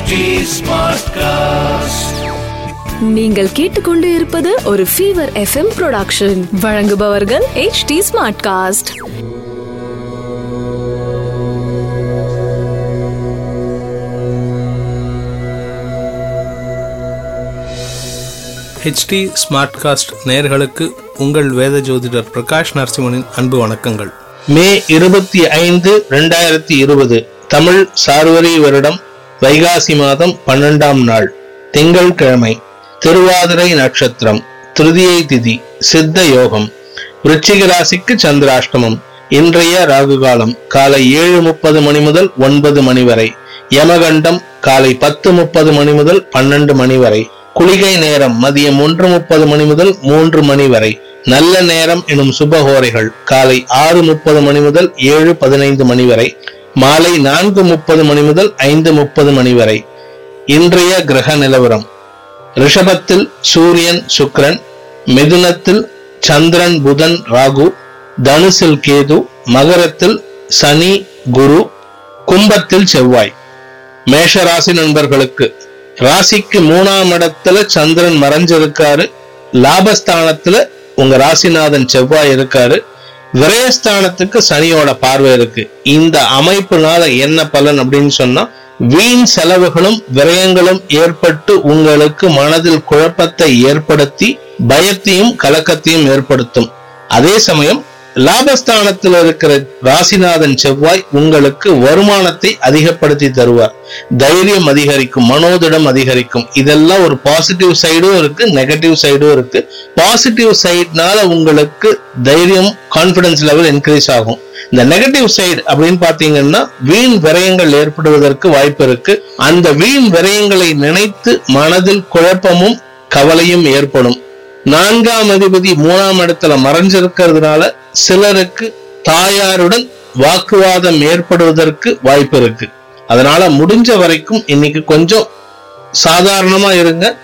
HD Smartcast. நீங்கள் கேட்டுக்கொண்டு இருப்பது ஒரு ஃபீவர் எஃப்எம் ப்ரொடக்ஷன் வழங்குபவர்கள் H D Smartcast HD Smartcast நேயர்களுக்கு உங்கள் வேத ஜோதிடர் பிரகாஷ் நரசிம்மனின் அன்பு வணக்கங்கள். மே இருபத்தி ஐந்து ரெண்டாயிரத்தி இருபது தமிழ் சார்வரி வருடம் வைகாசி மாதம் பன்னெண்டாம் நாள் திங்கட்கிழமை திருவாதிரை நட்சத்திரம் திருதியை திதி சித்த யோகம் விருச்சிக ராசிக்கு சந்திராஷ்டமம் இன்றைய ராகு காலம் காலை ஏழு முப்பது மணி முதல் ஒன்பது மணி வரை யமகண்டம் காலை பத்து முப்பது மணி முதல் பன்னெண்டு மணி வரை குளிகை நேரம் மதியம் ஒன்று முப்பது மணி முதல் மூன்று மணி வரை நல்ல நேரம் எனும் சுபஹோரைகள் காலை ஆறு முப்பது மணி முதல் ஏழு பதினைந்து மணி வரை மாலை நான்கு முப்பது மணி முதல் ஐந்து முப்பது மணி வரை. இன்றைய கிரக நிலவரம். ரிஷபத்தில் சூரியன் சுக்ரன் மிதுனத்தில் சந்திரன் புதன் ராகு தனுசில் கேது மகரத்தில் சனி குரு கும்பத்தில் செவ்வாய். மேஷ ராசி நண்பர்களுக்கு ராசிக்கு மூணாம் இடத்துல சந்திரன் மறைஞ்சிருக்காரு. லாபஸ்தானத்துல உங்க ராசிநாதன் செவ்வாய் இருக்காரு. விரயஸ்தானத்துக்கு சனியோட பார்வை இருக்கு. இந்த அமைப்புனால என்ன பலன் அப்படின்னு சொன்னா வீண் செலவுகளும் விரயங்களும் ஏற்பட்டு உங்களுக்கு மனதில் குழப்பத்தை ஏற்படுத்தி பயத்தையும் கலக்கத்தையும் ஏற்படுத்தும். அதே சமயம் லாபஸ்தானத்தில் இருக்கிற ராசிநாதன் செவ்வாய் உங்களுக்கு வருமானத்தை அதிகப்படுத்தி தருவார். தைரியம் அதிகரிக்கும் மனோதிடம் அதிகரிக்கும். இதெல்லாம் ஒரு பாசிட்டிவ் சைடும் இருக்கு நெகட்டிவ் சைடும் இருக்கு. பாசிட்டிவ் சைட்னால உங்களுக்கு தைரியம் கான்பிடன்ஸ் லெவல் இன்க்ரீஸ் ஆகும். இந்த நெகட்டிவ் சைடு அப்படின்னு பாத்தீங்கன்னா வீண் விரயங்கள் ஏற்படுவதற்கு வாய்ப்பு இருக்கு. அந்த வீண் விரயங்களை நினைத்து மனதில் குழப்பமும் கவலையும் ஏற்படும். நான்காம் அதிபதி மூணாம் இடத்துல மறைஞ்சிருக்கிறதுனால சிலருக்கு தாயாருடன் வாக்குவாதம் ஏற்படுவதற்கு வாய்ப்பு இருக்கு. அதனால முடிஞ்ச வரைக்கும் இன்னைக்கு கொஞ்சம் சாதாரணமா இருங்க.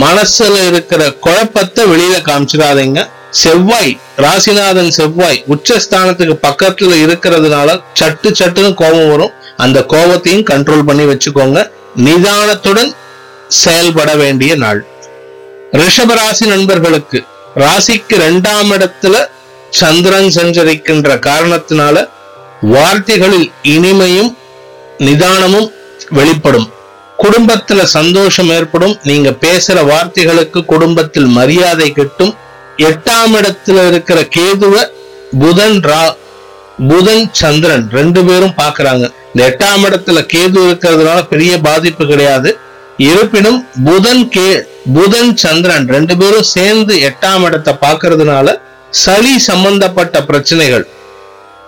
மனசுல இருக்கிற குழப்பத்தை வெளியில காமிச்சிடாதீங்க. செவ்வாய் ராசிநாதன் செவ்வாய் உச்சஸ்தானத்துக்கு பக்கத்துல இருக்கிறதுனால சட்டு சட்டுன்னு கோபம் வரும். அந்த கோபத்தையும் கண்ட்ரோல் பண்ணி வச்சுக்கோங்க. நிதானத்துடன் செயல்பட வேண்டிய நாள். ரிஷபராசி நண்பர்களுக்கு ராசிக்கு இரண்டாம் இடத்துல சந்திரன் சஞ்சரிக்கின்ற காரணத்தினால வார்த்தைகளில் இனிமையும் நிதானமும் வெளிப்படும். குடும்பத்துல சந்தோஷம் ஏற்படும். நீங்க பேசுற வார்த்தைகளுக்கு குடும்பத்தில் மரியாதை கிட்டும். எட்டாம் இடத்துல இருக்கிற கேதுவ புதன் ரா புதன் சந்திரன் ரெண்டு பேரும் பாக்குறாங்க. இந்த எட்டாம் இடத்துல கேது இருக்கிறதுனால பெரிய பாதிப்பு கிடையாது. இருப்பினும் புதன் கே புதன் சந்திரன் ரெண்டு பேரும் சேர்ந்து எட்டாம் இடத்தை பார்க்கறதுனால சளி சம்பந்தப்பட்ட பிரச்சனைகள்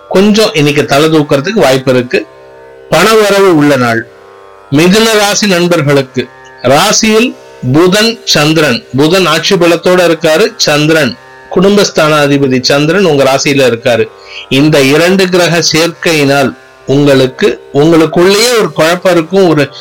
கொஞ்சம் இன்னைக்கு தலை தூக்கிறதுக்கு வாய்ப்பு இருக்கு. பணவரவு உள்ள நாள். மிதுன ராசி நண்பர்களுக்கு ராசியில் புதன் சந்திரன். புதன் ஆட்சி பலத்தோட இருக்காரு சந்திரன் குடும்பஸ்தான அதிபதி சந்திரன் உங்க ராசியில இருக்காரு. இந்த இரண்டு கிரக சேர்க்கையினால் உங்களுக்கு உங்களுக்குள்ளேயே ஒரு குழப்பம் இருக்கும் ஒரு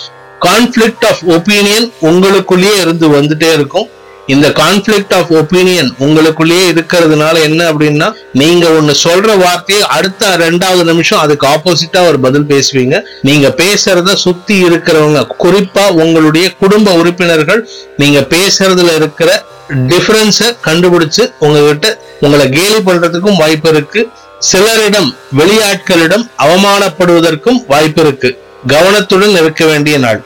கான்ஃபிளிக்ட் ஆஃப் ஒப்பீனியன் உங்களுக்குள்ளேயே இருந்து வந்துட்டே இருக்கும். இந்த கான்ஃபிளிக்ட் ஆஃப் ஒப்பீனியன் உங்களுக்குள்ளேயே இருக்கிறதுனால என்ன அப்படின்னா நீங்க ஒண்ணு சொல்ற வார்த்தையை அடுத்த ரெண்டாவது நிமிஷம் அதுக்கு ஆப்போசிட்டா ஒரு பதில் பேசுவீங்க. நீங்க பேசுறத சுத்தி இருக்கிறவங்க குறிப்பா உங்களுடைய குடும்ப உறுப்பினர்கள் நீங்க பேசுறதுல இருக்கிற டிஃபரன்ஸ கண்டுபிடிச்சு உங்ககிட்ட உங்களை கேலி பண்றதுக்கும் வாய்ப்பு இருக்கு. சிலரிடம் வெளியாட்களிடம் அவமானப்படுவதற்கும் வாய்ப்பு இருக்கு. கவனத்துடன் இருக்க வேண்டிய நாள்.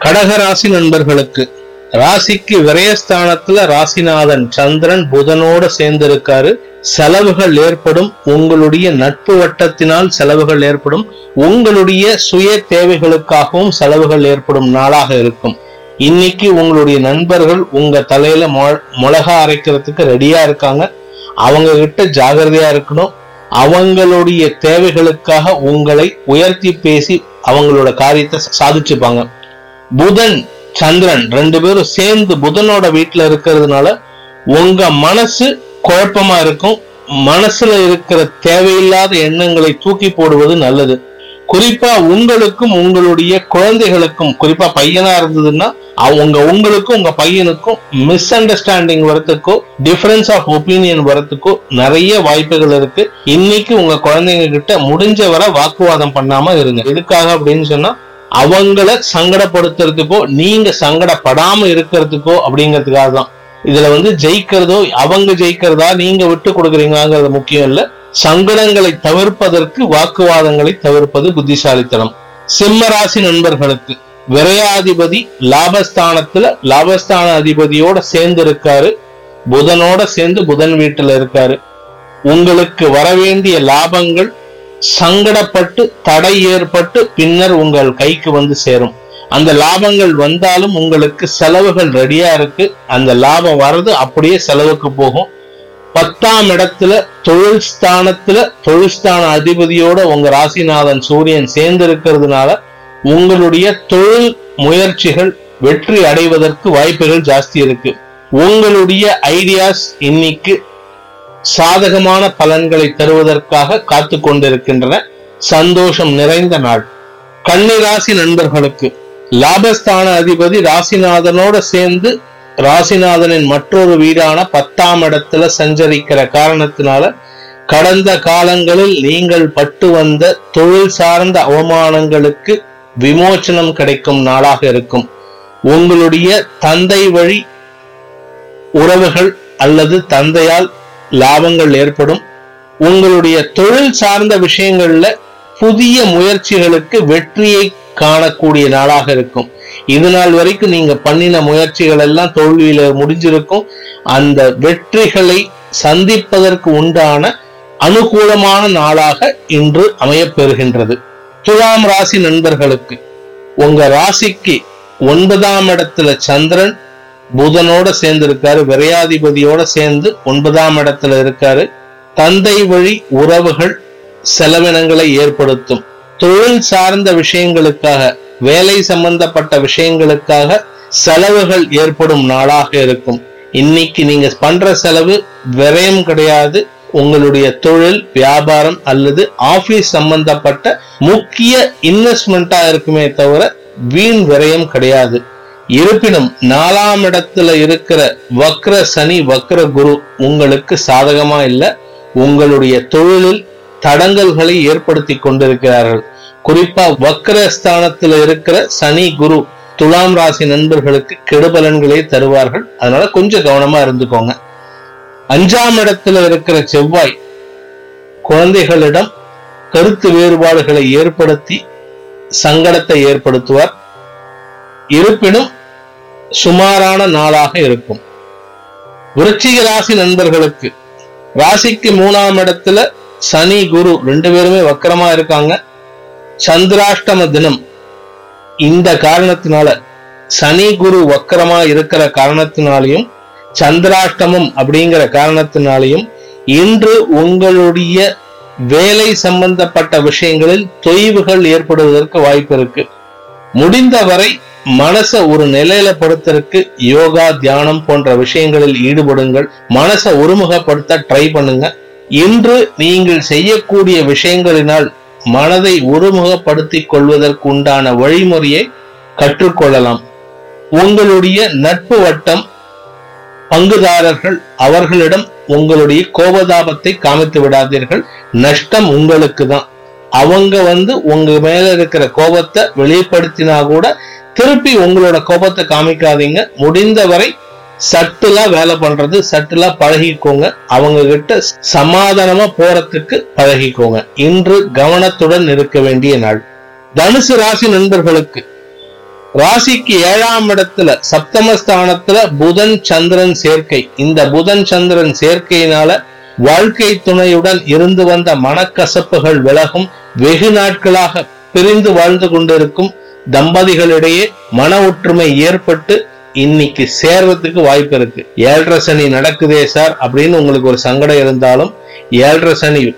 கடக ராசி நண்பர்களுக்கு ராசிக்கு விரயஸ்தானத்துல ராசிநாதன் சந்திரன் புதனோட சேர்ந்து இருக்காரு செலவுகள் ஏற்படும் உங்களுடைய நட்பு வட்டத்தினால் செலவுகள் ஏற்படும் உங்களுடைய சுய தேவைகளுக்காகவும் செலவுகள் ஏற்படும் நாளாக இருக்கும். இன்னைக்கு உங்களுடைய நண்பர்கள் உங்க தலையில மொ- மிளகா அரைக்கிறதுக்கு ரெடியா இருக்காங்க. அவங்க கிட்ட ஜாகிரதையா இருக்கணும். அவங்களுடைய தேவைகளுக்காக உங்களை உயர்த்தி பேசி அவங்களோட காரியத்தை சாதிச்சுப்பாங்க. புதன் சந்திரன் ரெண்டு பேரும் சேர்ந்து புதனோட வீட்டுல இருக்கிறதுனால உங்க மனசு குழப்பமா இருக்கும். மனசுல இருக்கிற தேவையில்லாத எண்ணங்களை தூக்கி போடுவது நல்லது. குறிப்பா உங்களுக்கும் உங்களுடைய குழந்தைகளுக்கும் குறிப்பா பையனா இருந்ததுன்னா அவங்க உங்களுக்கும் உங்க பையனுக்கும் மிஸ் அண்டர்ஸ்டாண்டிங் வரத்துக்கோ டிஃபரன்ஸ் ஆஃப் ஒப்பீனியன் வரத்துக்கோ நிறைய வாய்ப்புகள் இருக்கு. இன்னைக்கு உங்க குழந்தைங்க கிட்ட முடிஞ்ச வரை வாக்குவாதம் பண்ணாம இருங்க. எதுக்காக அப்படின்னு சொன்னா அவங்கள சங்கடப்படுத்துறதுக்கோ நீங்க சங்கடப்படாம இருக்கிறதுக்கோ அப்படிங்கிறதுக்காக தான். இதுல வந்து ஜெயிக்கிறதோ அவங்க ஜெயிக்கிறதா நீங்க விட்டு கொடுக்குறீங்களாங்கிறது முக்கியம் இல்ல. சங்கடங்களை தவிர்ப்பதற்கு வாக்குவாதங்களை தவிர்ப்பது புத்திசாலித்தனம். சிம்ம ராசி நண்பர்களுக்கு விரையாதிபதி லாபஸ்தானத்துல லாபஸ்தான அதிபதியோட சேர்ந்து இருக்காரு புதனோட சேர்ந்து புதன் வீட்டுல இருக்காரு. உங்களுக்கு வரவேண்டிய லாபங்கள் சங்கடப்பட்டு தடை ஏற்பட்டு பின்னர் உங்கள் கைக்கு வந்து சேரும். அந்த லாபங்கள் வந்தாலும் உங்களுக்கு செலவுகள் ரெடியா இருக்கு. அந்த லாபம் வர்றது அப்படியே செலவுக்கு போகும். பத்தாம் இடத்துல தொழில் ஸ்தானத்துல தொழில் ஸ்தான அதிபதியோட உங்க ராசிநாதன் சூரியன் சேர்ந்து இருக்கிறதுனால உங்களுடைய தொழில் முயற்சிகள் வெற்றி அடைவதற்கு வாய்ப்புகள் ஜாஸ்தி இருக்கு. உங்களுடைய ஐடியாஸ் இன்னைக்கு சாதகமான பலன்களை தருவதற்காக காத்து கொண்டிருக்கின்றன. சந்தோஷம் நிறைந்த நாள். கன்னிராசி நண்பர்களுக்கு லாபஸ்தான அதிபதி ராசிநாதனோட சேர்ந்து ராசிநாதனின் மற்றொரு வீடான பத்தாம் இடத்துல சஞ்சரிக்கிற காரணத்தினால கடந்த காலங்களில் நீங்கள் பட்டு வந்த தொழில் சார்ந்த அவமானங்களுக்கு விமோச்சனம் கிடைக்கும் நாளாக இருக்கும். உங்களுடைய தந்தை வழி உறவுகள் அல்லது தந்தையால் லாபங்கள் ஏற்படும். உங்களுடைய தொழில் சார்ந்த விஷயங்கள்ல புதிய முயற்சிகளுக்கு வெற்றியை காணக்கூடிய நாளாக இருக்கும். இது நாள் வரைக்கும் நீங்க பண்ணின முயற்சிகள் எல்லாம் தோல்வியில முடிஞ்சிருக்கும். அந்த வெற்றிகளை சந்திப்பதற்கு உண்டான அனுகூலமான நாளாக இன்று அமையப்பெறுகின்றது. துலாம் ராசி நண்பர்களுக்கு உங்க ராசிக்கு ஒன்பதாம் இடத்துல சந்திரன் புதனோட சேர்ந்து இருக்காரு விரையாதிபதியோட சேர்ந்து ஒன்பதாம் இடத்துல இருக்காரு. தந்தை வழி உறவுகள் செலவினங்களை ஏற்படுத்தும். தொழில் சார்ந்த விஷயங்களுக்காக வேலை சம்பந்தப்பட்ட விஷயங்களுக்காக செலவுகள் ஏற்படும் நாளாக இருக்கும். இன்னைக்கு நீங்க பண்ற செலவு விரயம் கிடையாது. உங்களுடைய தொழில் வியாபாரம் அல்லது ஆபீஸ் சம்பந்தப்பட்ட முக்கிய இன்வெஸ்ட்மெண்டா இருக்குமே தவிர வீண் விரயம் கிடையாது. இருப்பினும் நாலாம் இடத்துல இருக்கிற வக்ர சனி வக்ர குரு உங்களுக்கு சாதகமா இல்ல உங்களுடைய தொழிலில் தடங்கல்களை ஏற்படுத்தி கொண்டிருக்கிறார்கள். குறிப்பா வக்ரஸ்தானத்துல இருக்கிற சனி குரு துலாம் ராசி நண்பர்களுக்கு கெடுபலன்களை தருவார்கள். அதனால கொஞ்சம் கவனமா இருந்துக்கோங்க. அஞ்சாம் இடத்துல இருக்கிற செவ்வாய் குழந்தைகளிடம் கருத்து வேறுபாடுகளை ஏற்படுத்தி சங்கடத்தை ஏற்படுத்துவார். இருப்பினும் சுமாரான நாளாக இருக்கும். விருச்சிக ராசி நண்பர்களுக்கு ராசிக்கு மூணாம் இடத்துல சனி குரு ரெண்டு பேருமே வக்கரமா இருக்காங்க. சந்திராஷ்டம தினம் இந்த காரணத்தினால சனி குரு வக்கரமா இருக்கிற காரணத்தினாலையும் சந்திராஷ்டமம் அப்படிங்கிற காரணத்தினாலையும் இன்று உங்களுடைய வேலை சம்பந்தப்பட்ட விஷயங்களில் தொய்வுகள் ஏற்படுவதற்கு வாய்ப்பு இருக்கு. முடிந்தவரை மனச ஒரு நிலையில படுத்துறதுக்கு யோகா தியானம் போன்ற விஷயங்களில் ஈடுபடுங்கள். மனசை ஒருமுகப்படுத்த ட்ரை பண்ணுங்க. இன்று நீங்கள் செய்யக்கூடிய விஷயங்களினால் மனதை ஒருமுகப்படுத்திக் கொள்வதற்கு உண்டான வழிமுறையை கற்றுக்கொள்ளலாம். உங்களுடைய நட்பு வட்டம் பங்குதாரர்கள் அவர்களிடம் உங்களுடைய கோபதாபத்தை காமித்து விடாதீர்கள். நஷ்டம் உங்களுக்கு தான் அவங்க வந்து உங்க மேல இருக்கிற கோபத்தை வெளிப்படுத்தினா கூட திருப்பி உங்களோட கோபத்தை காமிக்காதீங்க. முடிந்தவரை சட்டுலா வேலை பண்றது சட்டுலா பழகிக்கோங்க. அவங்க கிட்ட சமாதானமா போறதுக்கு பழகிக்கோங்க. இன்று கவனத்துடன் இருக்க வேண்டிய நாள். தனுசு ராசி நண்பர்களுக்கு ராசிக்கு ஏழாம் இடத்துல சப்தமஸ்தானத்துல புதன் சந்திரன் சேர்க்கை. இந்த புதன் சந்திரன் சேர்க்கையினால வாழ்க்கை துணையுடன் இருந்து வந்த மனக்கசப்புகள் விலகும். வெகு நாட்களாக பிரிந்து வாழ்ந்து கொண்டிருக்கும். தம்பதிகளிடையே மன ஒற்றுமை ஏற்பட்டு இன்னைக்கு சேர்றதுக்கு வாய்ப்பு இருக்கு. ஏழரை சனி நடக்குதே சார் அப்படின்னு உங்களுக்கு ஒரு சங்கடம் இருந்தாலும் ஏழரை சனி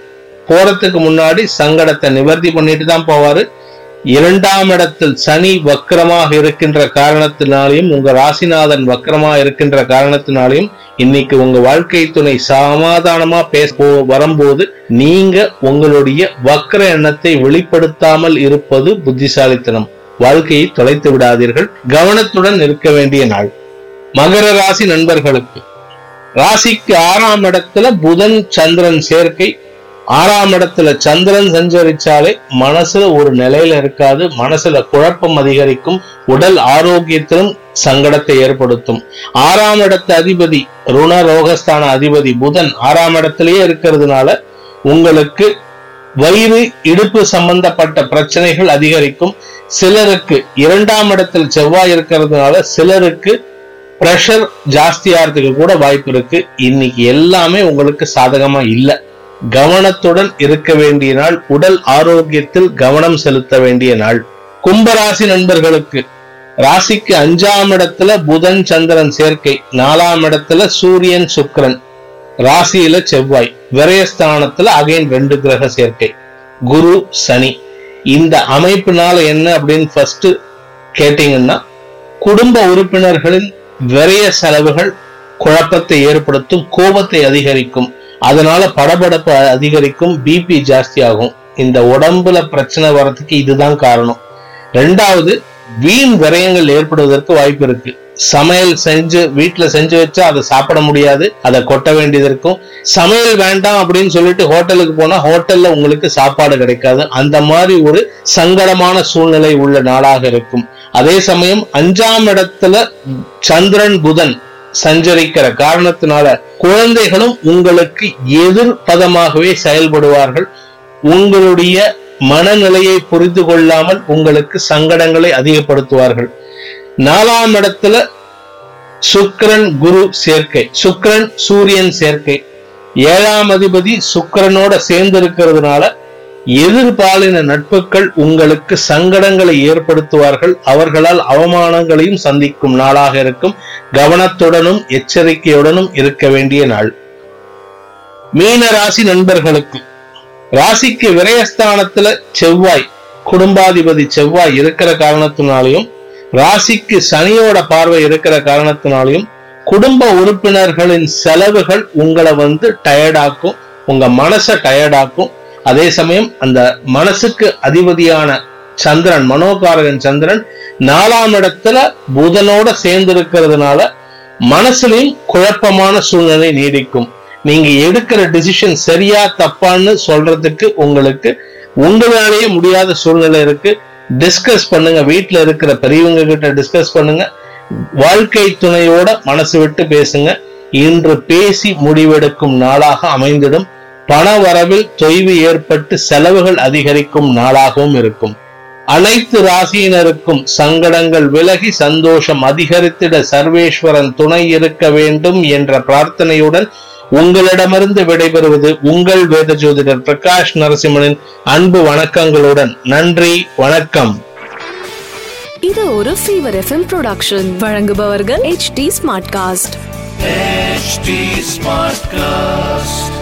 போறதுக்கு முன்னாடி சங்கடத்தை நிவர்த்தி பண்ணிட்டு தான் போவாரு. இரண்டாம் இடத்தில் சனி வக்கரமாக இருக்கின்ற காரணத்தினாலையும் உங்க ராசிநாதன் வக்கரமா இருக்கின்ற காரணத்தினாலையும் இன்னைக்கு உங்க வாழ்க்கை துணை சமாதானமா பேச போ- வரும்போது நீங்க உங்களுடைய வக்கர எண்ணத்தை வெளிப்படுத்தாமல் இருப்பது புத்திசாலித்தனம். வாழ்க்கையை தொலைத்து விடாதீர்கள். கவனத்துடன் இருக்க வேண்டிய நாள். மகர ராசி நண்பர்களுக்கு. ராசிக்கு ஆறாம் இடத்துல புதன் சந்திரன் சேர்க்கை. ஆறாம் இடத்துல சந்திரன் சஞ்சரிச்சாலே மனசுல ஒரு நிலையில இருக்காது. மனசுல குழப்பம் அதிகரிக்கும். உடல் ஆரோக்கியத்திலும் சங்கடத்தை ஏற்படுத்தும். ஆறாம் இடத்து அதிபதி ருண ரோகஸ்தான அதிபதி புதன் ஆறாம் இடத்திலேயே இருக்கிறதுனால உங்களுக்கு வயிறு இடுப்பு சம்பந்தப்பட்ட பிரச்சனைகள் அதிகரிக்கும். சிலருக்கு இரண்டாம் இடத்தில் செவ்வாய் இருக்கிறதுனால சிலருக்கு பிரஷர் ஜாஸ்தியாகிறதுக்கு கூட வாய்ப்பு இருக்கு. இன்னைக்கு எல்லாமே உங்களுக்கு சாதகமா இல்லை. கவனத்துடன் இருக்க வேண்டிய நாள் உடல் ஆரோக்கியத்தில் கவனம் செலுத்த வேண்டிய நாள். கும்பராசி நண்பர்களுக்கு ராசிக்கு அஞ்சாம் இடத்துல புதன் சந்திரன் சேர்க்கை நாலாம் இடத்துல சூரியன் சுக்கரன். ராசியில செவ்வாய். விரயஸ்தானத்துல அகைன் ரெண்டு கிரக சேர்க்கை. குரு சனி. இந்த அமைப்பினால என்ன அப்படின்னு ஃபர்ஸ்ட் கேட்டீங்கன்னா குடும்ப உறுப்பினர்களின் விரய செலவுகள் குழப்பத்தை ஏற்படுத்தும் கோபத்தை அதிகரிக்கும். அதனால படபடப்பு அதிகரிக்கும் பிபி ஜாஸ்தி ஆகும் இந்த உடம்புல பிரச்சனை வர்றதுக்கு இதுதான் காரணம். ரெண்டாவது வீண் விரயங்கள் ஏற்படுவதற்கு வாய்ப்பு இருக்கு. சமையல் செஞ்சு வீட்டில் செஞ்சு வச்சா அதை சாப்பிட முடியாது அதை கொட்ட வேண்டியது இருக்கும். சமையல் வேண்டாம் அப்படின்னு சொல்லிட்டு ஹோட்டலுக்கு போனா ஹோட்டல்ல உங்களுக்கு சாப்பாடு கிடைக்காது. அந்த மாதிரி ஒரு சங்கடமான சூழ்நிலை உள்ள நாளாக இருக்கும். அதே சமயம் அஞ்சாம் இடத்துல சந்திரன் புதன் சஞ்சரிக்கிற காரணத்தினால குழந்தைகளும் உங்களுக்கு எதிர்பதமாகவே செயல்படுவார்கள். உங்களுடைய மனநிலையை புரிந்து கொள்ளாமல் உங்களுக்கு சங்கடங்களை அதிகப்படுத்துவார்கள். நாலாம் இடத்துல சுக்கிரன் குரு சேர்க்கை சுக்கிரன் சூரியன் சேர்க்கை. ஏழாம் அதிபதி சுக்கிரனோட சேர்ந்து இருக்கிறதுனால எதிர்பாலின நட்புகள் உங்களுக்கு சங்கடங்களை ஏற்படுத்துவார்கள். அவர்களால் அவமானங்களையும் சந்திக்கும் நாளாக இருக்கும். கவனத்துடனும் எச்சரிக்கையுடனும் இருக்க வேண்டிய நாள். மீன ராசி நண்பர்களுக்கு ராசிக்கு விரயஸ்தானத்துல செவ்வாய் குடும்பாதிபதி செவ்வாய் இருக்கிற காரணத்தினாலையும் ராசிக்கு சனியோட பார்வை இருக்கிற காரணத்தினாலையும் குடும்ப உறுப்பினர்களின் செலவுகள் உங்களை வந்து டயர்டாக்கும் உங்க மனசை டயர்டாக்கும் அதே சமயம் அந்த மனசுக்கு அதிபதியான சந்திரன் மனோகாரகன் சந்திரன் நாலாம் இடத்துல புதனோட சேர்ந்து இருக்கிறதுனால மனசுலையும் குழப்பமான சூழ்நிலை நீடிக்கும். நீங்க எடுக்கிற டிசிஷன் சரியா தப்பான்னு சொல்றதுக்கு உங்களுக்கு உங்களாலேயே முடியாத சூழ்நிலை இருக்கு. டிஸ்கஸ் பண்ணுங்க. வீட்டில் இருக்கிற பெரியவங்க கிட்ட டிஸ்கஸ் பண்ணுங்க. வாழ்க்கை துணையோட மனசு விட்டு பேசுங்க. இன்று பேசி முடிவெடுக்கும் நாளாக அமைந்திடும். பண வரவில் தொய்வு ஏற்பட்டு செலவுகள் அதிகரிக்கும் நாளாகவும் இருக்கும். அனைத்து ராசியினருக்கும் சங்கடங்கள் விலகி சந்தோஷம் அதிகரித்திட சர்வேஸ்வரன் துணை இருக்க வேண்டும் என்ற பிரார்த்தனையுடன் உங்களிடமிருந்து விடைபெறுவது உங்கள் வேத ஜோதிடர் பிரகாஷ் நரசிம்மனின் அன்பு வணக்கங்களுடன். நன்றி வணக்கம். இது ஒரு ஃபீவர் எஃப்எம் ப்ரொடக்ஷன் வழங்குபவர்கள் H D Smartcast HT Smartcast.